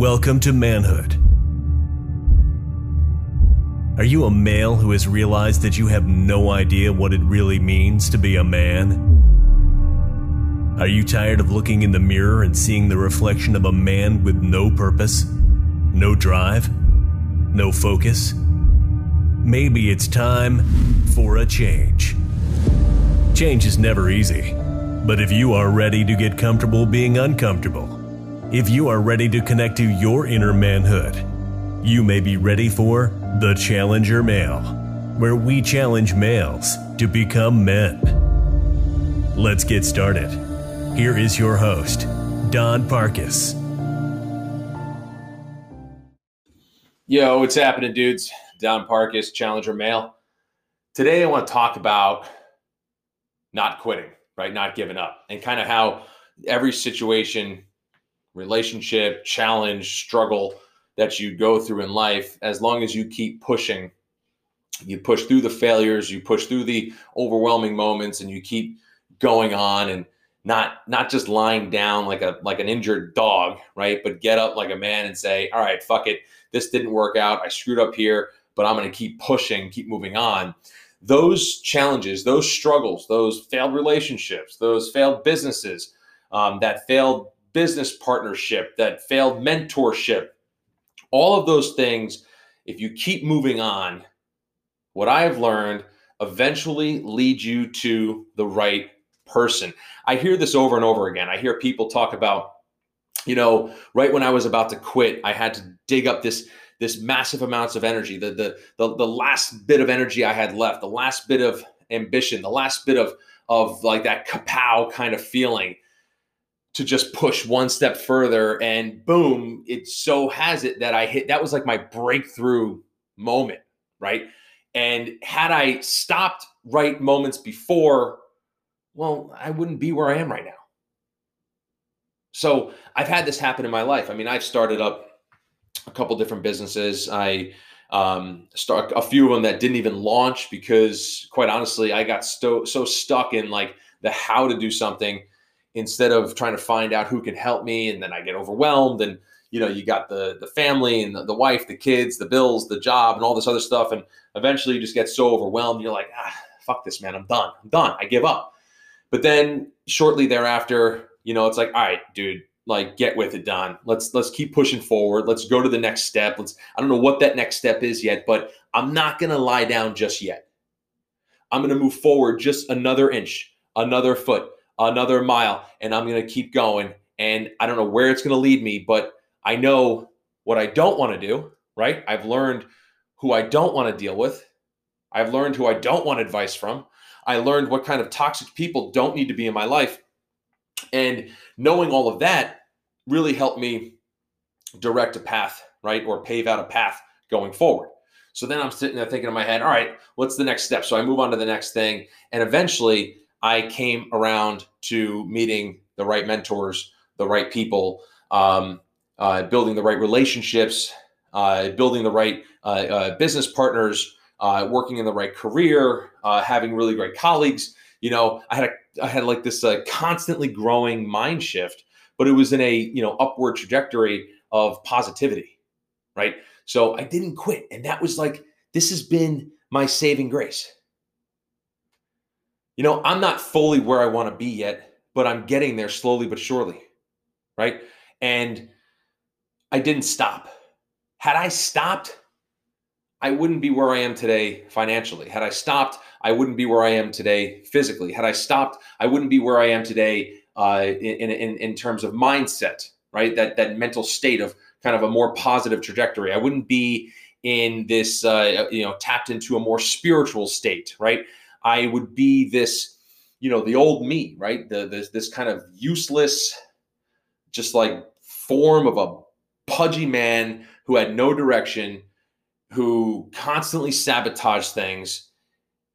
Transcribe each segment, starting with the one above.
Welcome to manhood. Are you a male who has realized that you have no idea what it really means to be a man? Are you tired of looking in the mirror and seeing the reflection of a man with no purpose, no drive, no focus? Maybe it's time for a change. Change is never easy, but if you are ready to get comfortable being uncomfortable, if you are ready to connect to your inner manhood, you may be ready for the Challenger Male, where we challenge males to become men. Let's get started. Here is your host, Don Parkis. Yo, what's happening, dudes? Don Parkis, Challenger Male. Today, I want to talk about not quitting, right? Not giving up, and kind of how every situation, relationship, challenge, struggle that you go through in life, as long as you keep pushing, you push through the failures, you push through the overwhelming moments, and you keep going on and not not just lying down like a like an injured dog, right? But get up like a man and say, "All right, fuck it. This didn't work out. I screwed up here, but I'm going to keep pushing, keep moving on." Those challenges, those struggles, those failed relationships, those failed businesses, um, that failed business partnership, that failed mentorship, all of those things, if you keep moving on, what I have learned eventually leads you to the right person. I hear this over and over again. I hear people talk about, you know, right when I was about to quit, I had to dig up this this massive amounts of energy, the the the, the last bit of energy I had left, the last bit of ambition, the last bit of of like that kapow kind of feeling to just push one step further and boom it so has it that i hit that was like my breakthrough moment right? And had i stopped right moments before well i wouldn't be where i am right now. So i've had this happen in my life. I mean i've started up a couple different businesses. I um, start a few of them that didn't even launch because quite honestly i got sto- so stuck in like the how to do something instead of trying to find out who can help me and then i get overwhelmed and you know you got the the family and the, the wife the kids the bills the job and all this other stuff and eventually you just get so overwhelmed you're like ah fuck this man i'm done i'm done i give up. But then shortly thereafter you know it's like all right dude like get with it don. Let's let's keep pushing forward. Let's go to the next step. Let's i don't know what that next step is yet but i'm not going to lie down just yet. I'm going to move forward just another inch another foot another mile and I'm going to keep going. And I don't know where it's going to lead me, but I know what I don't want to do, right? I've learned who I don't want to deal with. I've learned who I don't want advice from. I learned what kind of toxic people don't need to be in my life. And knowing all of that really helped me direct a path, right? Or pave out a path going forward. So then I'm sitting there thinking in my head, all right, what's the next step? So I move on to the next thing. And eventually I came around to meeting the right mentors, the right people, um, uh, building the right relationships, uh, building the right uh, uh business partners, uh, working in the right career, uh, having really great colleagues. You know, I had a, I had like this constantly growing mind shift, but it was in a you know upward trajectory of positivity, right? So I didn't quit, and that was like this has been my saving grace you know, I'm not fully where I want to be yet, but I'm getting there slowly but surely. Right. And I didn't stop. Had I stopped, I wouldn't be where I am today financially. Had I stopped, I wouldn't be where I am today physically. Had I stopped, I wouldn't be where I am today uh, in, in, in terms of mindset, right? That, that mental state of kind of a more positive trajectory. I wouldn't be in this, uh, you know, tapped into a more spiritual state, right? I would be this, you know, the old me, right? The this this kind of useless, just like form of a pudgy man who had no direction, who constantly sabotaged things,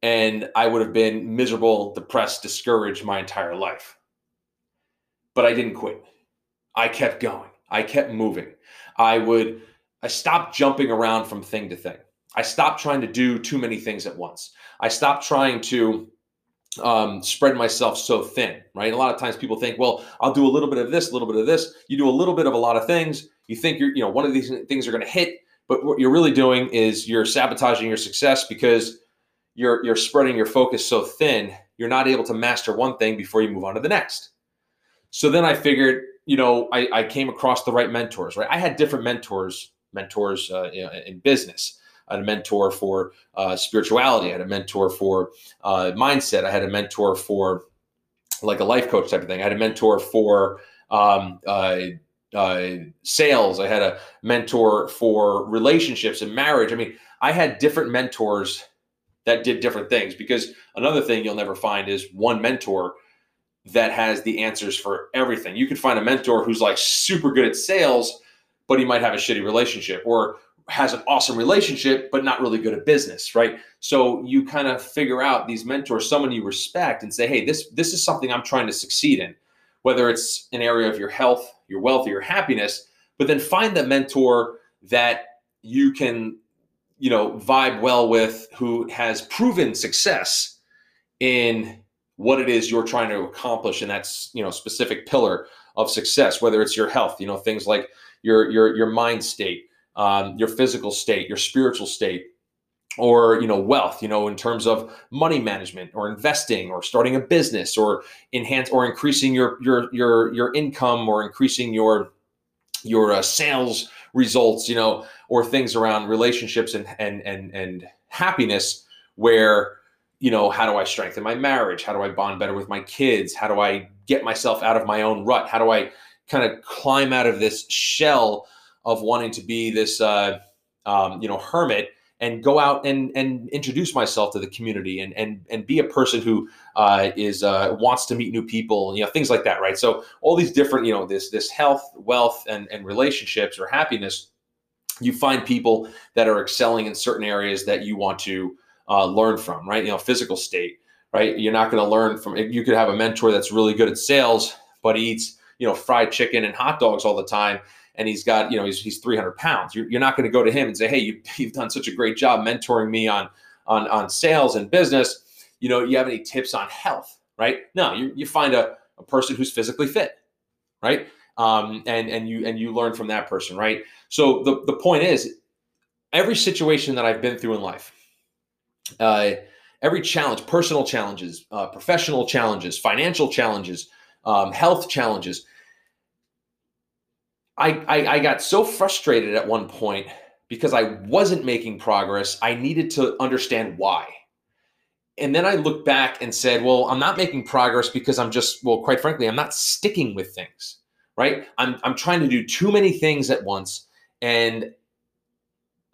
and I would have been miserable, depressed, discouraged my entire life. But I didn't quit. I kept going. I kept moving. I would I stopped jumping around from thing to thing. I stopped trying to do too many things at once. I stopped trying to um, spread myself so thin, right? A lot of times people think, well, I'll do a little bit of this, a little bit of this. You do a little bit of a lot of things, you think you're, you know, one of these things are going to hit, but what you're really doing is you're sabotaging your success because you're you're spreading your focus so thin, you're not able to master one thing before you move on to the next. So then I figured, you know, I, I came across the right mentors, right? I had different mentors, mentors uh, in business. I had a mentor for uh, spirituality. I had a mentor for uh, mindset. I had a mentor for like a life coach type of thing. I had a mentor for um, uh, uh, sales. I had a mentor for relationships and marriage. I mean, I had different mentors that did different things because another thing you'll never find is one mentor that has the answers for everything. You could find a mentor who's like super good at sales, but he might have a shitty relationship or has an awesome relationship but not really good at business right? So you kind of figure out these mentors someone you respect and say hey this this is something i'm trying to succeed in. Whether it's an area of your health your wealth or your happiness but then find the mentor that you can you know vibe well with who has proven success in what it is you're trying to accomplish in that you know specific pillar of success whether it's your health you know things like your your your mind state um, your physical state, your spiritual state, or you know wealth you know in terms of money management or investing or starting a business or enhance or increasing your your your your income or increasing your your uh, sales results you know or things around relationships and and and and happiness where you know how do i strengthen my marriage? How do i bond better with my kids? How do i get myself out of my own rut? How do i kind of climb out of this shell of wanting to be this uh, um, you know hermit and go out and and introduce myself to the community and and and be a person who uh, is uh, wants to meet new people you know things like that right? So all these different you know this this health wealth and and relationships or happiness you find people that are excelling in certain areas that you want to uh, learn from right? You know physical state right? You're not going to learn from you could have a mentor that's really good at sales but he eats you know fried chicken and hot dogs all the time and he's got, you know, he's, he's 300 pounds. You're, you're not going to go to him and say, hey, you, you've done such a great job mentoring me on, on, on sales and business. You know, you have any tips on health, right? No, you, you find a, a person who's physically fit, right? Um, and, and you, and you learn from that person, right? So the, the point is every situation that I've been through in life, uh, every challenge, personal challenges, uh, professional challenges, financial challenges, um, health challenges, I, I, I got so frustrated at one point because I wasn't making progress. I needed to understand why. And then I looked back and said, well, I'm not making progress because I'm just, well, quite frankly, I'm not sticking with things, right? I'm, I'm trying to do too many things at once. And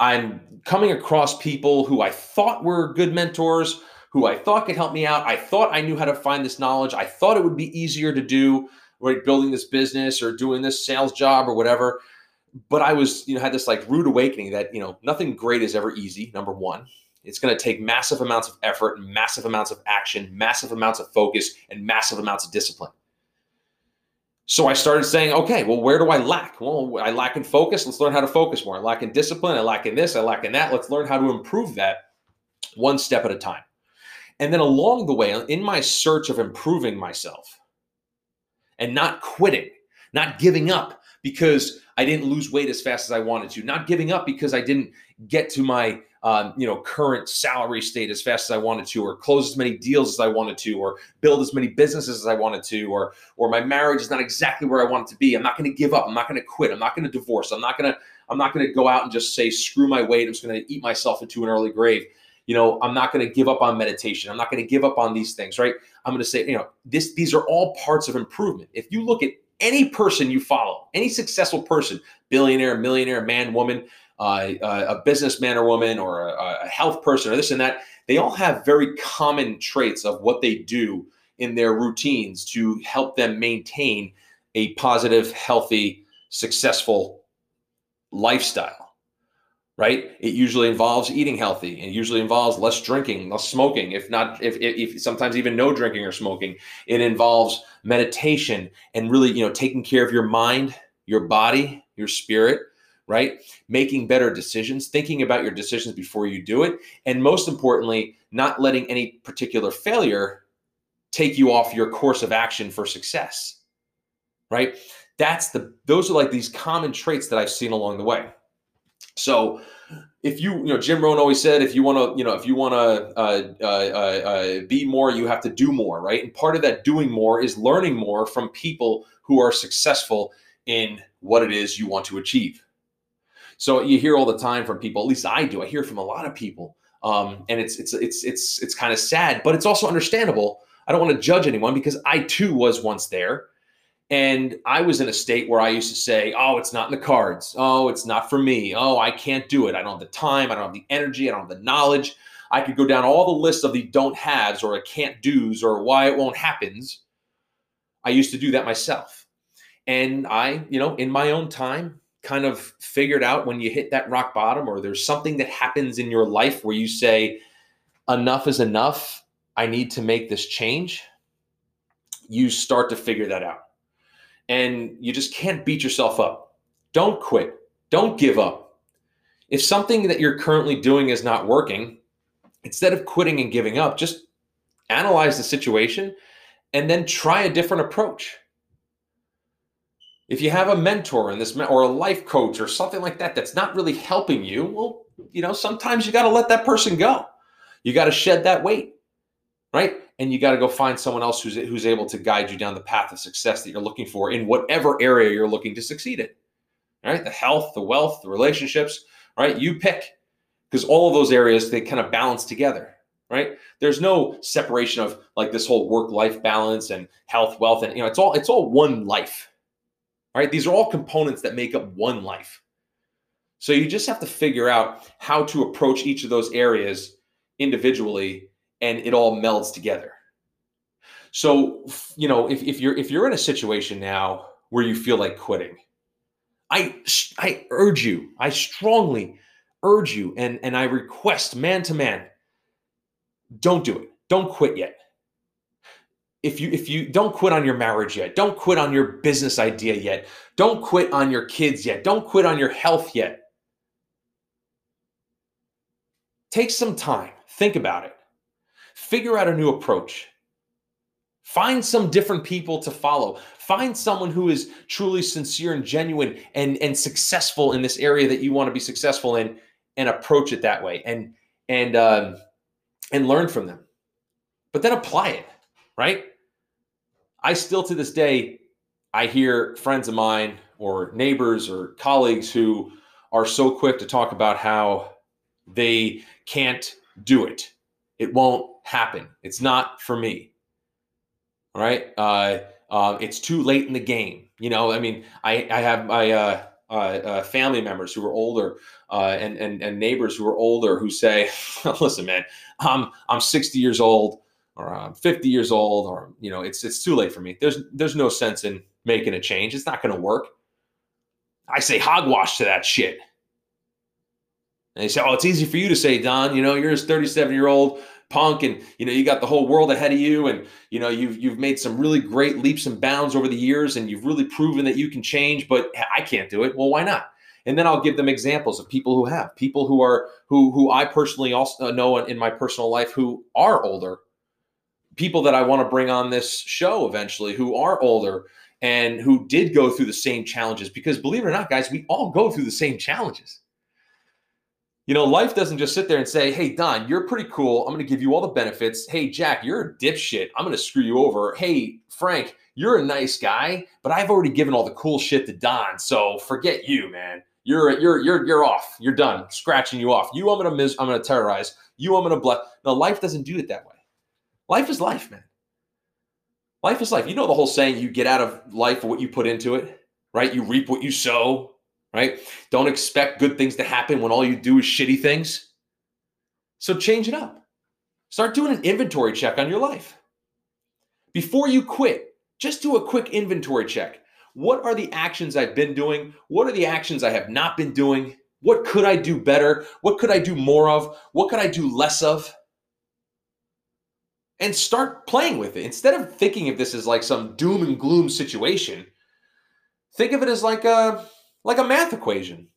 I'm coming across people who I thought were good mentors, who I thought could help me out. I thought I knew how to find this knowledge. I thought it would be easier to do right building this business or doing this sales job or whatever. But i was you know had this like rude awakening that you know nothing great is ever easy number one. It's going to take massive amounts of effort massive amounts of action massive amounts of focus and massive amounts of discipline. So i started saying okay well where do i lack? Well i lack in focus. Let's learn how to focus more. I lack in discipline. I lack in this. I lack in that. Let's learn how to improve that one step at a time. And then along the way in my search of improving myself and not quitting, not giving up because I didn't lose weight as fast as I wanted to, not giving up because I didn't get to my um, you know current salary state as fast as I wanted to, or close as many deals as I wanted to, or build as many businesses as I wanted to, or or my marriage is not exactly where I want it to be. I'm not going to give up. I'm not going to quit. I'm not going to divorce. I'm not going to I'm not going to go out and just say screw my weight. I'm just going to eat myself into an early grave. You know, I'm not going to give up on meditation. I'm not going to give up on these things, right? I'm going to say, you know, this these are all parts of improvement. If you look at any person you follow, any successful person, billionaire, millionaire, man, woman, uh, uh, a businessman or woman, or a, a health person, or this and that, they all have very common traits of what they do in their routines to help them maintain a positive, healthy, successful lifestyle right? It usually involves eating healthy. It usually involves less drinking, less smoking, if not, if, if, if, sometimes even no drinking or smoking. It involves meditation and really, you know, taking care of your mind, your body, your spirit, right? Making better decisions, thinking about your decisions before you do it. And most importantly, not letting any particular failure take you off your course of action for success, right? That's the those are like these common traits that I've seen along the way. So if you you know Jim Rohn always said if you want to you know if you want to uh, uh, uh, uh, be more you have to do more right? And part of that doing more is learning more from people who are successful in what it is you want to achieve. So you hear all the time from people at least I do I hear from a lot of people um, and it's it's it's it's it's kind of sad but it's also understandable. I don't want to judge anyone because I too was once there and I was in a state where I used to say, oh, it's not in the cards. Oh, it's not for me. Oh, I can't do it. I don't have the time. I don't have the energy. I don't have the knowledge. I could go down all the lists of the don't haves or I can't do's or why it won't happens. I used to do that myself. And I, you know, in my own time, kind of figured out when you hit that rock bottom or there's something that happens in your life where you say, enough is enough. I need to make this change. You start to figure that out and you just can't beat yourself up. Don't quit. Don't give up. If something that you're currently doing is not working, instead of quitting and giving up, just analyze the situation and then try a different approach. If you have a mentor in this or a life coach or something like that that's not really helping you, well, you know, sometimes you got to let that person go. You got to shed that weight, right? And you got to go find someone else who's who's able to guide you down the path of success that you're looking for in whatever area you're looking to succeed in. Right? The health, the wealth, the relationships, right? You pick because all of those areas they kind of balance together, right? There's no separation of like this whole work-life balance and health, wealth and you know, it's all it's all one life. Right? These are all components that make up one life. So you just have to figure out how to approach each of those areas individually and it all melds together. So, you know, if, if you're if you're in a situation now where you feel like quitting, I I urge you, I strongly urge you and and I request man to man, don't do it. Don't quit yet. If you if you don't quit on your marriage yet, don't quit on your business idea yet, don't quit on your kids yet, don't quit on your health yet. Take some time, think about it figure out a new approach. Find some different people to follow. Find someone who is truly sincere and genuine and, and successful in this area that you want to be successful in and approach it that way and and um, and learn from them. But then apply it, right? I still to this day I hear friends of mine or neighbors or colleagues who are so quick to talk about how they can't do it. It won't happen. It's not for me. All right. Uh, uh, it's too late in the game. You know, I mean, I, I have my uh, uh, uh family members who are older uh, and, and, and neighbors who are older who say, listen, man, I'm, I'm 60 years old or I'm 50 years old or, you know, it's, it's too late for me. There's, there's no sense in making a change. It's not going to work. I say hogwash to that shit. And they say, oh, it's easy for you to say, Don, you know, you're a 37 year old punk and you know you got the whole world ahead of you and you know you've you've made some really great leaps and bounds over the years and you've really proven that you can change but I can't do it. Well why not? And then I'll give them examples of people who have people who are who who I personally also uh, know in my personal life who are older. People that I want to bring on this show eventually who are older and who did go through the same challenges because believe it or not guys we all go through the same challenges you know, life doesn't just sit there and say, hey, Don, you're pretty cool. I'm going to give you all the benefits. Hey, Jack, you're a dipshit. I'm going to screw you over. Hey, Frank, you're a nice guy, but I've already given all the cool shit to Don. So forget you, man. You're you're you're you're off. You're done. Scratching you off. You I'm gonna mis- I'm gonna terrorize. You I'm gonna bless. No, life doesn't do it that way. Life is life, man. Life is life. You know the whole saying, you get out of life what you put into it, right? You reap what you sow right? Don't expect good things to happen when all you do is shitty things. So change it up. Start doing an inventory check on your life. Before you quit, just do a quick inventory check. What are the actions I've been doing? What are the actions I have not been doing? What could I do better? What could I do more of? What could I do less of? And start playing with it. Instead of thinking of this as like some doom and gloom situation, think of it as like a like a math equation.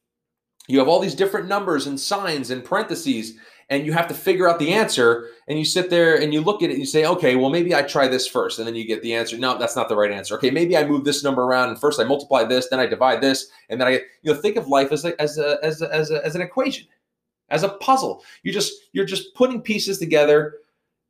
You have all these different numbers and signs and parentheses, and you have to figure out the answer and you sit there and you look at it and you say okay well maybe i try this first and then you get the answer no that's not the right answer. Okay maybe i move this number around and first i multiply this then i divide this and then i you know think of life as a, as a, as a, as, a, as an equation as a puzzle. You just you're just putting pieces together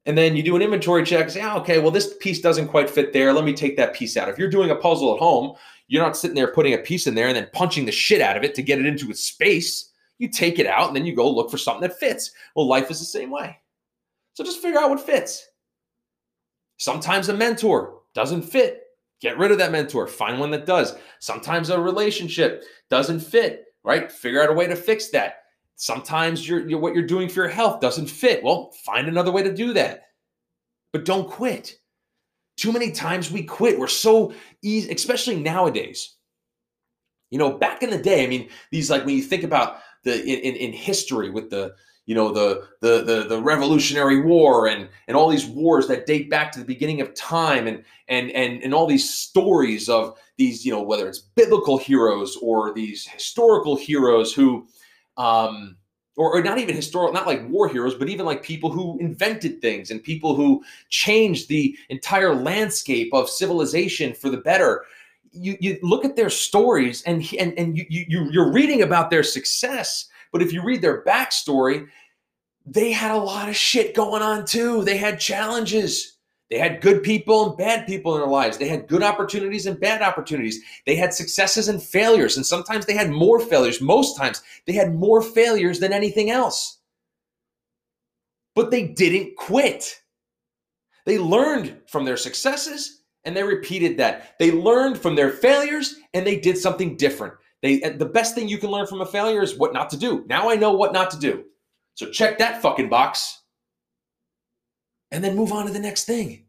and then you do an inventory check say oh, okay well this piece doesn't quite fit there. Let me take that piece out. If you're doing a puzzle at home you're not sitting there putting a piece in there and then punching the shit out of it to get it into its space you take it out and then you go look for something that fits. Well, life is the same way. So just figure out what fits. Sometimes a mentor doesn't fit. Get rid of that mentor. Find one that does. Sometimes a relationship doesn't fit, right? Figure out a way to fix that. Sometimes you're, you're, what you're doing for your health doesn't fit. Well, find another way to do that. But don't quit. Too many times we quit. We're so easy, especially nowadays. You know, back in the day, I mean, these like when you think about the in, in history with the you know the, the the the revolutionary war and and all these wars that date back to the beginning of time and and and and all these stories of these you know whether it's biblical heroes or these historical heroes who um or, or not even historical not like war heroes but even like people who invented things and people who changed the entire landscape of civilization for the better you you look at their stories and and and you, you you're reading about their success, but if you read their backstory, they had a lot of shit going on too. They had challenges. They had good people and bad people in their lives. They had good opportunities and bad opportunities. They had successes and failures. And sometimes they had more failures. Most times they had more failures than anything else. But they didn't quit. They learned from their successes and they repeated that. They learned from their failures and they did something different. They the best thing you can learn from a failure is what not to do. Now I know what not to do. So check that fucking box. And then move on to the next thing.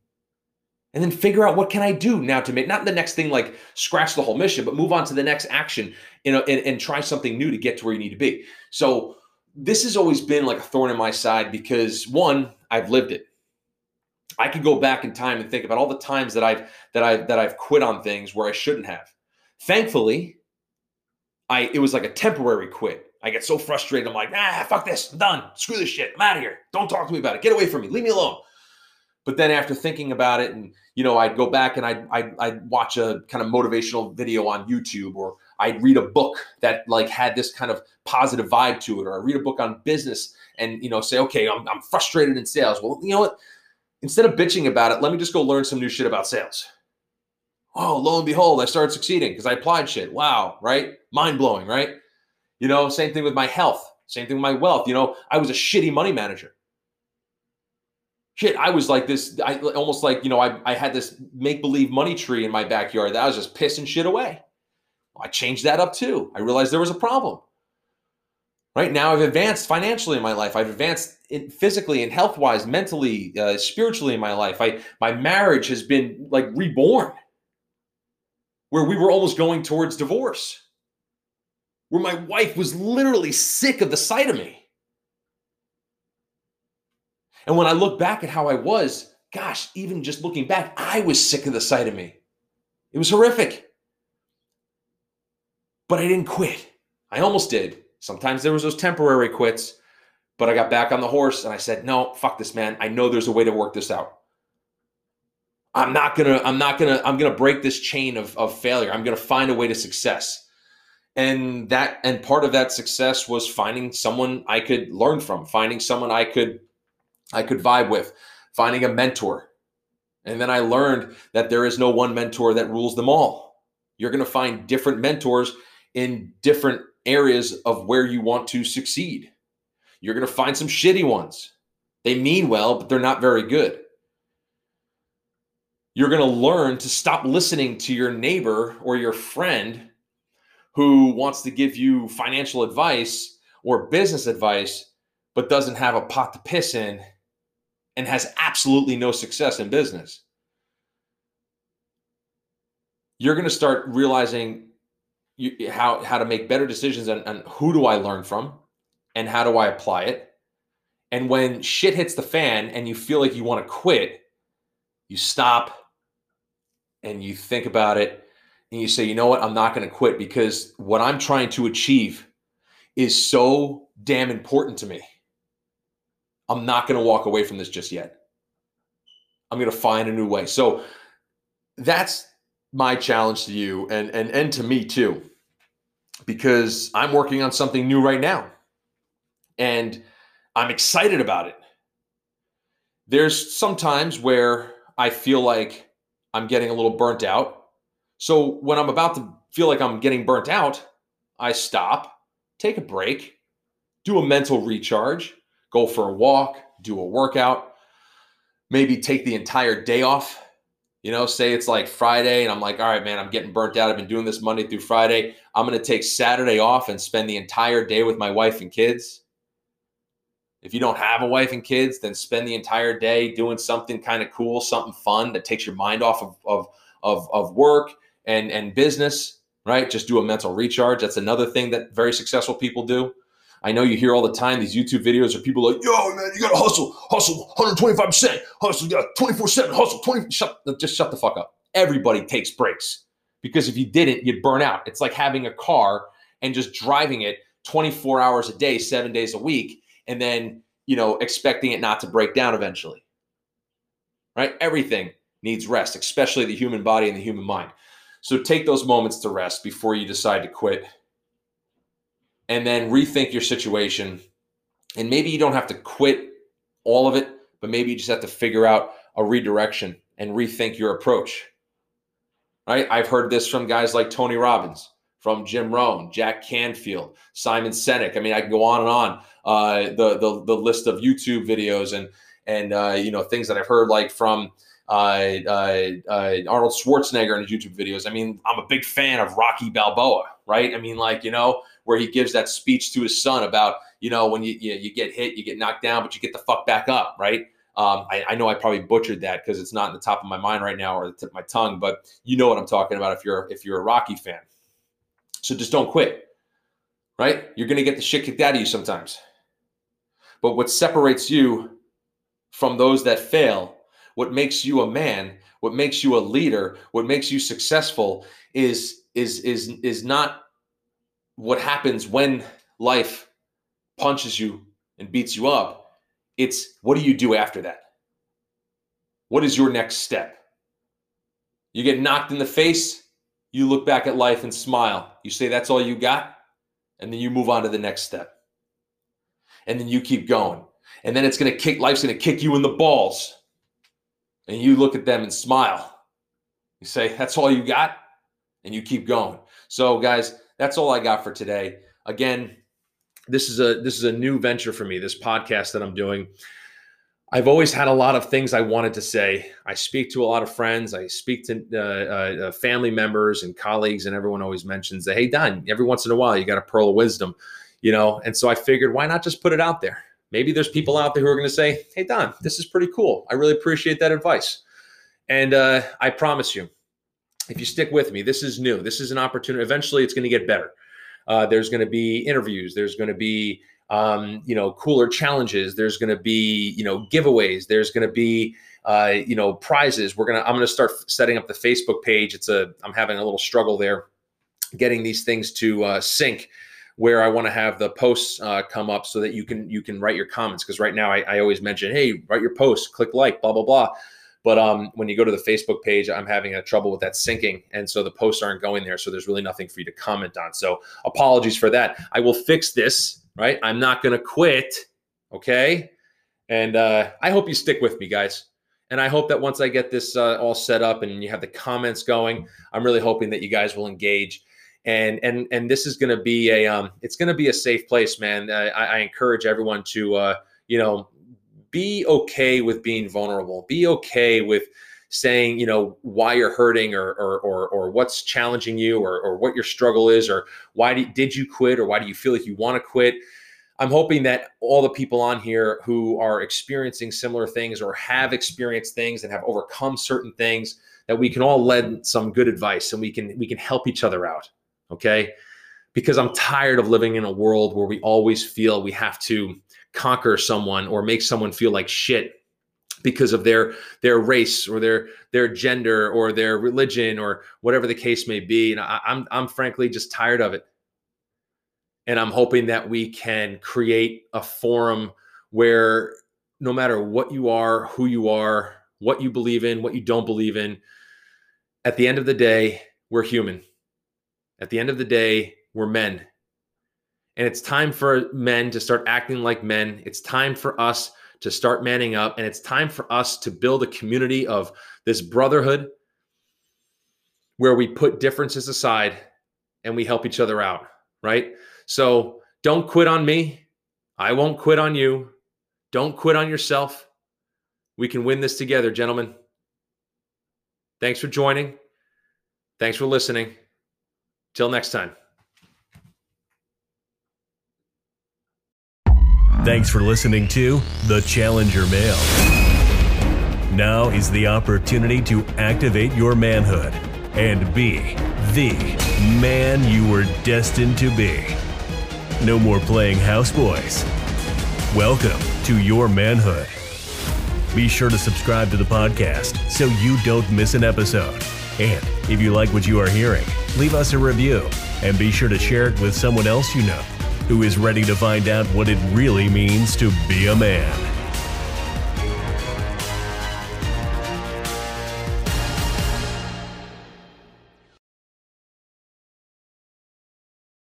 And then figure out what can I do now to make not the next thing like scratch the whole mission, but move on to the next action you know, and, and try something new to get to where you need to be. So this has always been like a thorn in my side because one, I've lived it. I could go back in time and think about all the times that I've that I that I've quit on things where I shouldn't have. Thankfully, I it was like a temporary quit. I get so frustrated. I'm like, ah, fuck this, I'm done. Screw this shit. I'm out of here. Don't talk to me about it. Get away from me. Leave me alone. But then after thinking about it, and you know, I'd go back and I'd, I'd, I'd watch a kind of motivational video on YouTube, or I'd read a book that like had this kind of positive vibe to it, or I read a book on business and you know say, okay, I'm, I'm frustrated in sales. Well, you know what? instead of bitching about it, let me just go learn some new shit about sales. Oh, lo and behold, I started succeeding because I applied shit. Wow, right? Mind blowing, right? You know, same thing with my health, same thing with my wealth. You know, I was a shitty money manager. Shit, I was like this, I almost like, you know, I, I had this make believe money tree in my backyard that I was just pissing shit away. I changed that up too. I realized there was a problem. Right now, I've advanced financially in my life. I've advanced in, physically and health wise, mentally, uh, spiritually in my life. I my marriage has been like reborn, where we were almost going towards divorce, where my wife was literally sick of the sight of me. And when I look back at how I was, gosh, even just looking back, I was sick of the sight of me. It was horrific. But I didn't quit. I almost did. Sometimes there was those temporary quits, but I got back on the horse and I said, "No, fuck this, man. I know there's a way to work this out. I'm not gonna. I'm not gonna. I'm gonna break this chain of of failure. I'm gonna find a way to success." And that and part of that success was finding someone I could learn from, finding someone I could I could vibe with, finding a mentor. And then I learned that there is no one mentor that rules them all. You're going to find different mentors in different areas of where you want to succeed. You're going to find some shitty ones. They mean well, but they're not very good. You're going to learn to stop listening to your neighbor or your friend who wants to give you financial advice or business advice, but doesn't have a pot to piss in and has absolutely no success in business. You're going to start realizing you, how how to make better decisions and, and who do I learn from and how do I apply it. And when shit hits the fan and you feel like you want to quit, you stop and you think about it and you say, you know what, I'm not going to quit because what I'm trying to achieve is so damn important to me. I'm not going to walk away from this just yet. I'm going to find a new way. So that's my challenge to you and and and to me too because I'm working on something new right now and I'm excited about it. There's sometimes where I feel like I'm getting a little burnt out. So when I'm about to feel like I'm getting burnt out, I stop, take a break, do a mental recharge, go for a walk, do a workout, maybe take the entire day off. You know, say it's like Friday and I'm like, all right, man, I'm getting burnt out. I've been doing this Monday through Friday. I'm going to take Saturday off and spend the entire day with my wife and kids. If you don't have a wife and kids, then spend the entire day doing something kind of cool, something fun that takes your mind off of, of, of, of work and, and business, right? Just do a mental recharge. That's another thing that very successful people do. I know you hear all the time these YouTube videos of people like, yo, man, you gotta hustle, hustle 125%, hustle, you got 24 7, hustle 20. Shut, just shut the fuck up. Everybody takes breaks because if you didn't, you'd burn out. It's like having a car and just driving it 24 hours a day, seven days a week, and then, you know, expecting it not to break down eventually. Right? Everything needs rest, especially the human body and the human mind. So take those moments to rest before you decide to quit and then rethink your situation. And maybe you don't have to quit all of it, but maybe you just have to figure out a redirection and rethink your approach. Right? I've heard this from guys like Tony Robbins, from Jim Rohn, Jack Canfield, Simon Sinek. I mean, I can go on and on. Uh, the, the the list of YouTube videos and and uh, you know things that I've heard like from uh, uh, uh, Arnold Schwarzenegger in his YouTube videos. I mean, I'm a big fan of Rocky Balboa, right? I mean, like you know, where he gives that speech to his son about you know when you you, you get hit, you get knocked down, but you get the fuck back up, right? Um, I, I, know I probably butchered that because it's not in the top of my mind right now or the tip of my tongue, but you know what I'm talking about if you're if you're a Rocky fan. So just don't quit, right? You're gonna get the shit kicked out of you sometimes. But what separates you from those that fail what makes you a man, what makes you a leader, what makes you successful is is is is not what happens when life punches you and beats you up. It's what do you do after that? What is your next step? You get knocked in the face, you look back at life and smile. You say that's all you got, and then you move on to the next step. And then you keep going. And then it's going to kick life's going to kick you in the balls and you look at them and smile. You say, That's all you got? And you keep going. So, guys, that's all I got for today. Again, this is a this is a new venture for me, this podcast that I'm doing. I've always had a lot of things I wanted to say. I speak to a lot of friends. I speak to uh, uh, family members and colleagues, and everyone always mentions that, hey, Don, every once in a while you got a pearl of wisdom, you know? And so I figured, why not just put it out there? Maybe there's people out there who are going to say, Hey, Don, this is pretty cool. I really appreciate that advice. And uh, I promise you, if you stick with me, this is new. This is an opportunity. Eventually, it's going to get better. Uh, there's going to be interviews. There's going to be, um, you know, cooler challenges. There's going to be, you know, giveaways. There's going to be, uh, you know, prizes. We're gonna. I'm gonna start setting up the Facebook page. It's a. I'm having a little struggle there, getting these things to uh, sync where I want to have the posts uh, come up so that you can you can write your comments. Because right now I, I, always mention, hey, write your post, click like, blah blah blah. But um, when you go to the Facebook page, I'm having a trouble with that syncing, and so the posts aren't going there. So there's really nothing for you to comment on. So apologies for that. I will fix this. Right, I'm not going to quit. Okay, and uh, I hope you stick with me, guys. And I hope that once I get this uh, all set up and you have the comments going, I'm really hoping that you guys will engage and and and this is going to be a um, it's going to be a safe place, man. I, I encourage everyone to uh, you know be okay with being vulnerable. Be okay with saying you know why you're hurting or or or, or what's challenging you or or what your struggle is or why did, did you quit or why do you feel like you want to quit. I'm hoping that all the people on here who are experiencing similar things or have experienced things and have overcome certain things that we can all lend some good advice and we can we can help each other out Okay. Because I'm tired of living in a world where we always feel we have to conquer someone or make someone feel like shit because of their their race or their their gender or their religion or whatever the case may be. And I, I'm I'm frankly just tired of it. And I'm hoping that we can create a forum where no matter what you are, who you are, what you believe in, what you don't believe in, at the end of the day, we're human. At the end of the day, we're men. And it's time for men to start acting like men. It's time for us to start manning up. And it's time for us to build a community of this brotherhood where we put differences aside and we help each other out, right? So don't quit on me. I won't quit on you. Don't quit on yourself. We can win this together, gentlemen. Thanks for joining. Thanks for listening. Till next time. Thanks for listening to The Challenger Male. Now is the opportunity to activate your manhood and be the man you were destined to be. No more playing houseboys. Welcome to your manhood. Be sure to subscribe to the podcast so you don't miss an episode. And if you like what you are hearing, leave us a review and be sure to share it with someone else you know who is ready to find out what it really means to be a man.